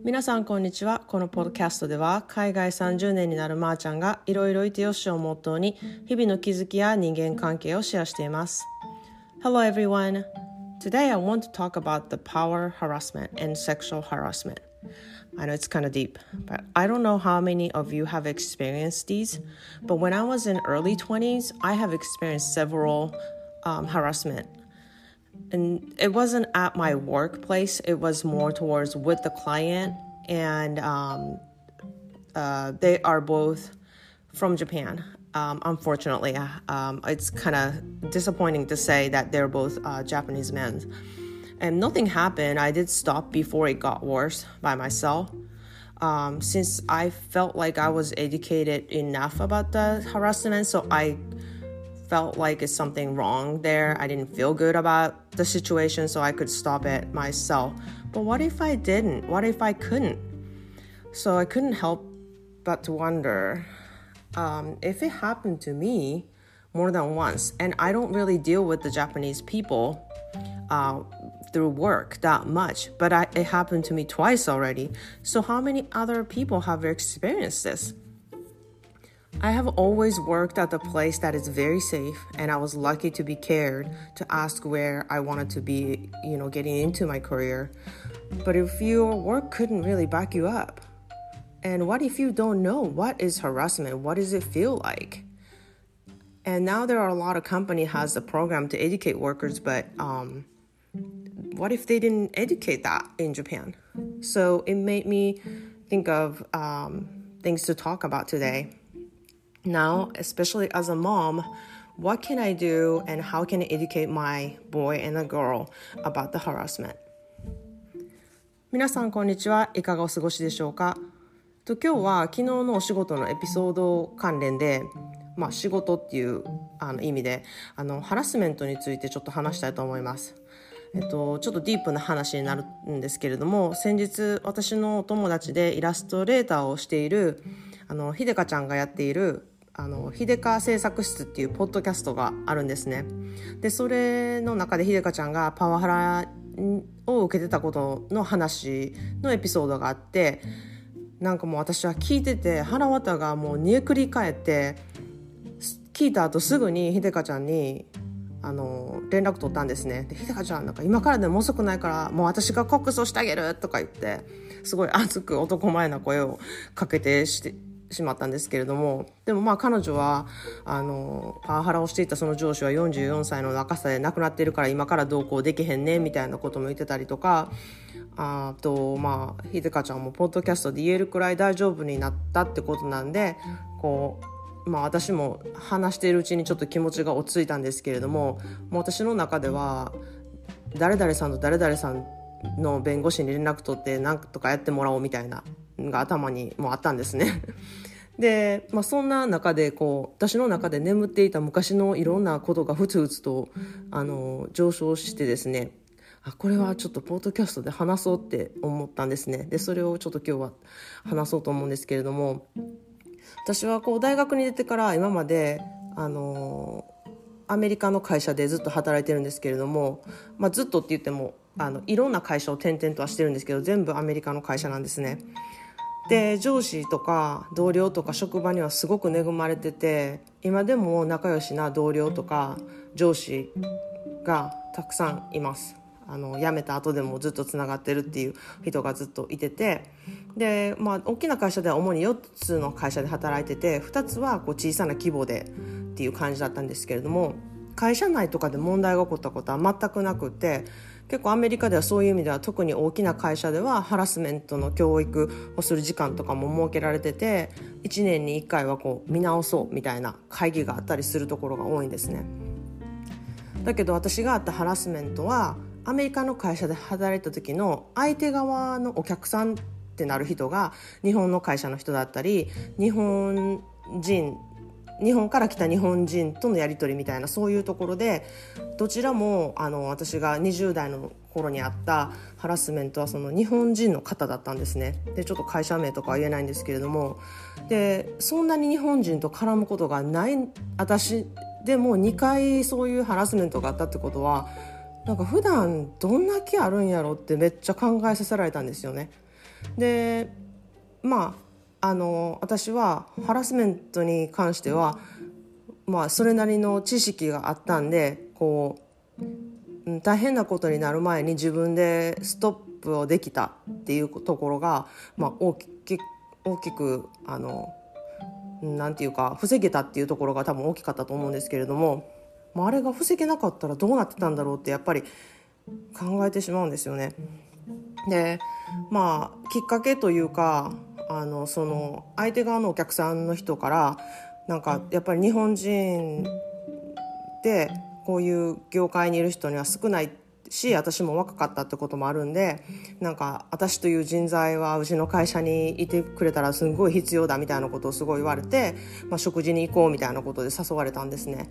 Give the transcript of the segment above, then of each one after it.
皆さんこんにちはこのポッドキャストでは海外30年になるまーちゃんがいろいろいてよしをモットーに日々の気づきや人間関係をシェアしています Hello everyone Today I want to talk about the power harassment and sexual harassment I know it's kind of deep, but I don't know how many of you have experienced these. But when I was in early 20s, I have experienced several um, harassment and it wasn't at my workplace. It was more towards with the client. And um, uh, they are both from japan um, unfortunately. Um, it's kind of disappointing to say that they're both uh, japanese men. And nothing happened. I did stop before it got worse by myself. Um, since i felt like i was educated enough about the harassment so i felt like it's something wrong there. I didn't feel good about the situation, so I could stop it myself. But what if I didn't? What if I couldn't? So I couldn't help but to wonder um, if it happened to me more than once, and I don't really deal with the Japanese people uh, through work that much, but I, it happened to me twice already. So, how many other people have experienced this? I have always worked at a place that is very safe, and I was lucky to be cared to ask where I wanted to be, you know, getting into my career. But if your work couldn't really back you up, and what if you don't know what is harassment? What does it feel like? And now there are a lot of company has a program to educate workers, but um, what if they didn't educate that in Japan? So it made me think of um, things to talk about today. Now, especially as a mom, what can I do and how can I educate my boy and a girl about the harassment? 皆さんこんにちはいかがお過ごしでしょうか？と今日は昨日のお仕事のエピソード関連で、まあ、仕事っていうあの意味であのハラスメントについてちょっと話したいと思います。えっと、ちょっとディープな話になるんですけれども先日私のお友達でイラストレーターをしているあのひでかちゃんがやっているあの秀香製作室っていうポッドキャストがあるんですね。でそれの中で秀香ちゃんがパワハラを受けてたことの話のエピソードがあってなんかもう私は聞いてて腹渡がもう煮えくり返って聞いた後すぐに秀香ちゃんにあの連絡取ったんですね。で秀香ちゃんなんか今からでも遅くないからもう私が告訴してあげるとか言ってすごい熱く男前な声をかけてしてしまったんですけれどもでもまあ彼女はあのパワハラをしていたその上司は44歳の若さで亡くなってるから今から同行できへんねみたいなことも言ってたりとかあとまあひでかちゃんもポッドキャストで言えるくらい大丈夫になったってことなんでこうまあ私も話しているうちにちょっと気持ちが落ち着いたんですけれどももう私の中では誰々さんと誰々さんの弁護士に連絡取って何とかやってもらおうみたいなが頭にもあったんですね。で、まあ、そんな中でこう私の中で眠っていた昔のいろんなことがふつふつとあの上昇してですねあこれはちょっとポッドキャストで話そうって思ったんですねでそれをちょっと今日は話そうと思うんですけれども私はこう大学に出てから今まであのアメリカの会社でずっと働いてるんですけれども、まあ、ずっとって言ってもあのいろんな会社を転々とはしてるんですけど全部アメリカの会社なんですね。で上司とか同僚とか職場にはすごく恵まれてて今でも仲良しな同僚とか上司がたくさんいますあの辞めた後でもずっとつながってるっていう人がずっといててで、まあ、大きな会社では主に4つの会社で働いてて2つはこう小さな規模でっていう感じだったんですけれども会社内とかで問題が起こったことは全くなくて結構アメリカではそういう意味では特に大きな会社ではハラスメントの教育をする時間とかも設けられてて1年に1回はこう見直そうみたいな会議があったりするところが多いんですね。だけど私があったハラスメントはアメリカの会社で働いた時の相手側のお客さんってなる人が日本の会社の人だったり日本人日本から来た日本人とのやり取りみたいなそういうところでどちらもあの私が20代の頃にあったハラスメントはその日本人の方だったんですねでちょっと会社名とかは言えないんですけれどもでそんなに日本人と絡むことがない私でも2回そういうハラスメントがあったってことはなんか普段どんだけあるんやろってめっちゃ考えさせられたんですよね。でまああの私はハラスメントに関してはまあそれなりの知識があったんでこう大変なことになる前に自分でストップをできたっていうところが、まあ、大き大きくあのなんていうか防げたっていうところが多分大きかったと思うんですけれども、まあ、あれが防げなかったらどうなってたんだろうってやっぱり考えてしまうんですよね。でまあきっかけというかあのその相手側のお客さんの人からなんかやっぱり日本人でこういう業界にいる人には少ないし私も若かったってこともあるんでなんか私という人材はうちの会社にいてくれたらすごい必要だみたいなことをすごい言われて、まあ、食事に行こうみたいなことで誘われたんですね。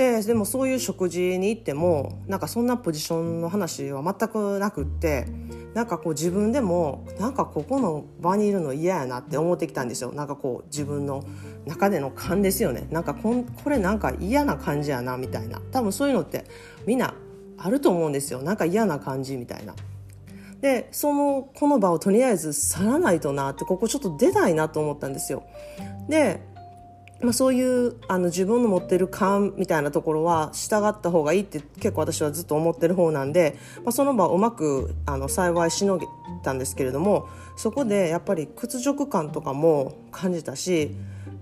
ででもそういう食事に行ってもなんかそんなポジションの話は全くなくってなんかこう自分でもなんかここの場にいるの嫌やなって思ってきたんですよなんかこう自分の中での勘ですよねなんかここれなんか嫌な感じやなみたいな多分そういうのってみんなあると思うんですよなんか嫌な感じみたいな。でそのこの場をとりあえず去らないとなってここちょっと出たいなと思ったんですよ。でまあ、そういうあの自分の持ってる勘みたいなところは従った方がいいって結構私はずっと思ってる方なんで、まあ、その場をうまくあの幸いしのげたんですけれどもそこでやっぱり屈辱感とかも感じたし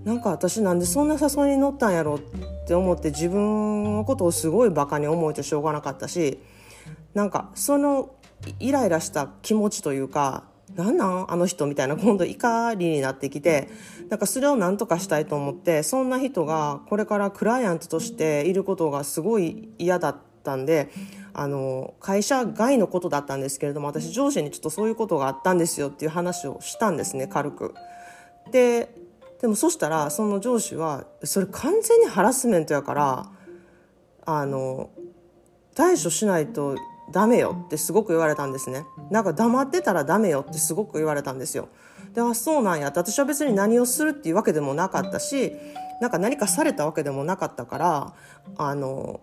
なんか私なんでそんな誘いに乗ったんやろって思って自分のことをすごいバカに思えてしょうがなかったしなんかそのイライラした気持ちというかなんなん？あの人みたいな今度怒りになってきてなんかそれを何とかしたいと思ってそんな人がこれからクライアントとしていることがすごい嫌だったんであの会社外のことだったんですけれども私上司にちょっとそういうことがあったんですよっていう話をしたんですね軽く。ででもそしたらその上司はそれ完全にハラスメントやからあの対処しないとダメよってすごく言われたんですね。なんか黙ってたらダメよってすごく言われたんですよ。であそうなんやって。私は別に何をするっていうわけでもなかったしなんか何かされたわけでもなかったからあの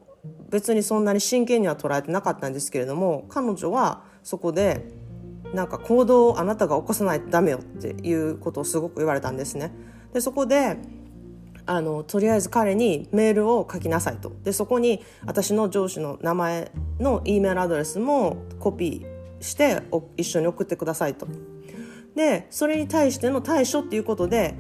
別にそんなに真剣には捉えてなかったんですけれども彼女はそこでなんか行動をあなたが起こさないとダメよっていうことをすごく言われたんですね。でそこであのとりあえず彼にメールを書きなさいと。でそこに私の上司の名前の E メールアドレスもコピーして一緒に送ってくださいと。でそれに対しての対処っていうことで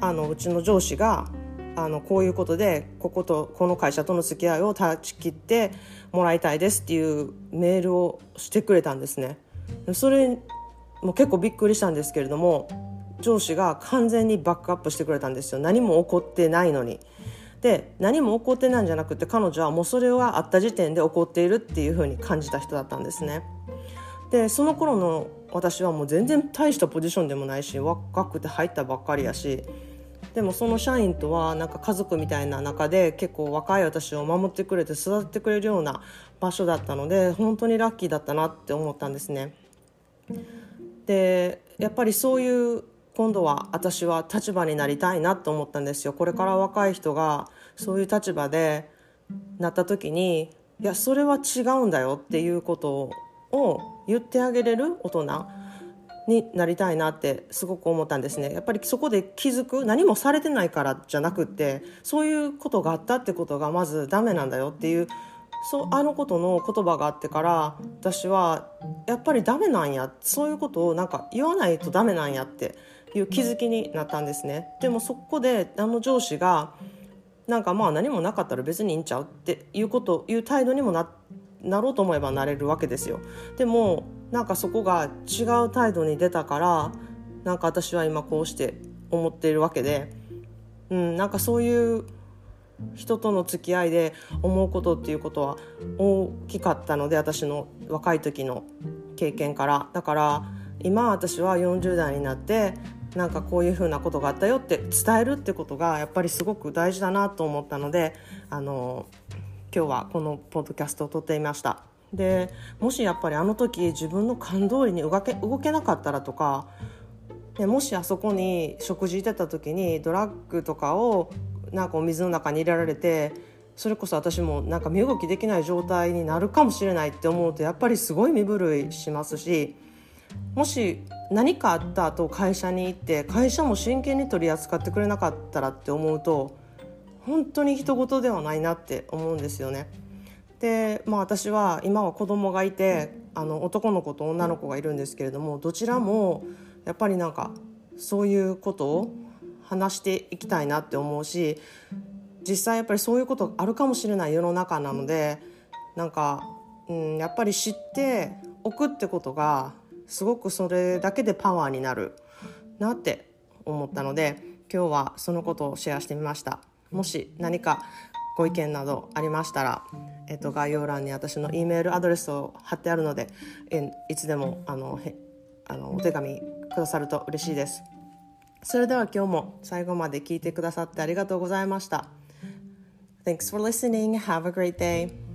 あのうちの上司があのこういうことでこことこの会社との付き合いを断ち切ってもらいたいですっていうメールをしてくれたんですね。それも結構びっくりしたんですけれども上司が完全にバックアップしてくれたんですよ何も起こってないのに。で何も起こってないんじゃなくて彼女はもうそれはあった時点で起こっているっていうふうに感じた人だったんですね。でその頃の私はもう全然大したポジションでもないし若くて入ったばっかりやしでもその社員とはなんか家族みたいな中で結構若い私を守ってくれて育ててくれるような場所だったので本当にラッキーだったなって思ったんですね。でやっぱりそういう今度は私は立場になりたいなと思ったんですよ。これから若い人がそういう立場でなった時にいやそれは違うんだよっていうことを言ってあげれる大人になりたいなってすごく思ったんですね。やっぱりそこで気づく何もされてないからじゃなくってそういうことがあったってことがまずダメなんだよっていうそうあのことの言葉があってから私はやっぱりダメなんやそういうことをなんか言わないとダメなんやっていう気づきになったんですね。でもそこであの上司がなんかまあ何もなかったら別にいいんちゃうっていうこという態度にもななろうと思えばなれるわけですよ。でもなんかそこが違う態度に出たからなんか私は今こうして思っているわけで、うん、なんかそういう人との付き合いで思うことっていうことは大きかったので私の若い時の経験から。だから今私は40代になってなんかこういうふうなことがあったよって伝えるってことがやっぱりすごく大事だなと思ったのであの今日はこのポッドキャストを撮っていました。でもしやっぱりあの時自分の勘通りに動け動けなかったらとかでもしあそこに食事行ってた時にドラッグとかをなんかお水の中に入れられてそれこそ私もなんか身動きできない状態になるかもしれないって思うとやっぱりすごい身震いしますしもし何かあった後会社に行って会社も真剣に取り扱ってくれなかったらって思うと本当に人事ではないなって思うんですよね。でまあ私は今は子供がいてあの男の子と女の子がいるんですけれどもどちらもやっぱりなんかそういうことを話していきたいなって思うし実際やっぱりそういうことあるかもしれない世の中なのでなんか、うん、やっぱり知っておくってことがすごくそれだけでパワーになるなって思ったので今日はそのことをシェアしてみましたもし何かご意見などありましたら、えっと、概要欄に私の E メールアドレスを貼ってあるのでえいつでもあのへあのお手紙くださると嬉しいですそれでは今日も最後まで聞いてくださってありがとうございました Thanks for listening. Have a great day.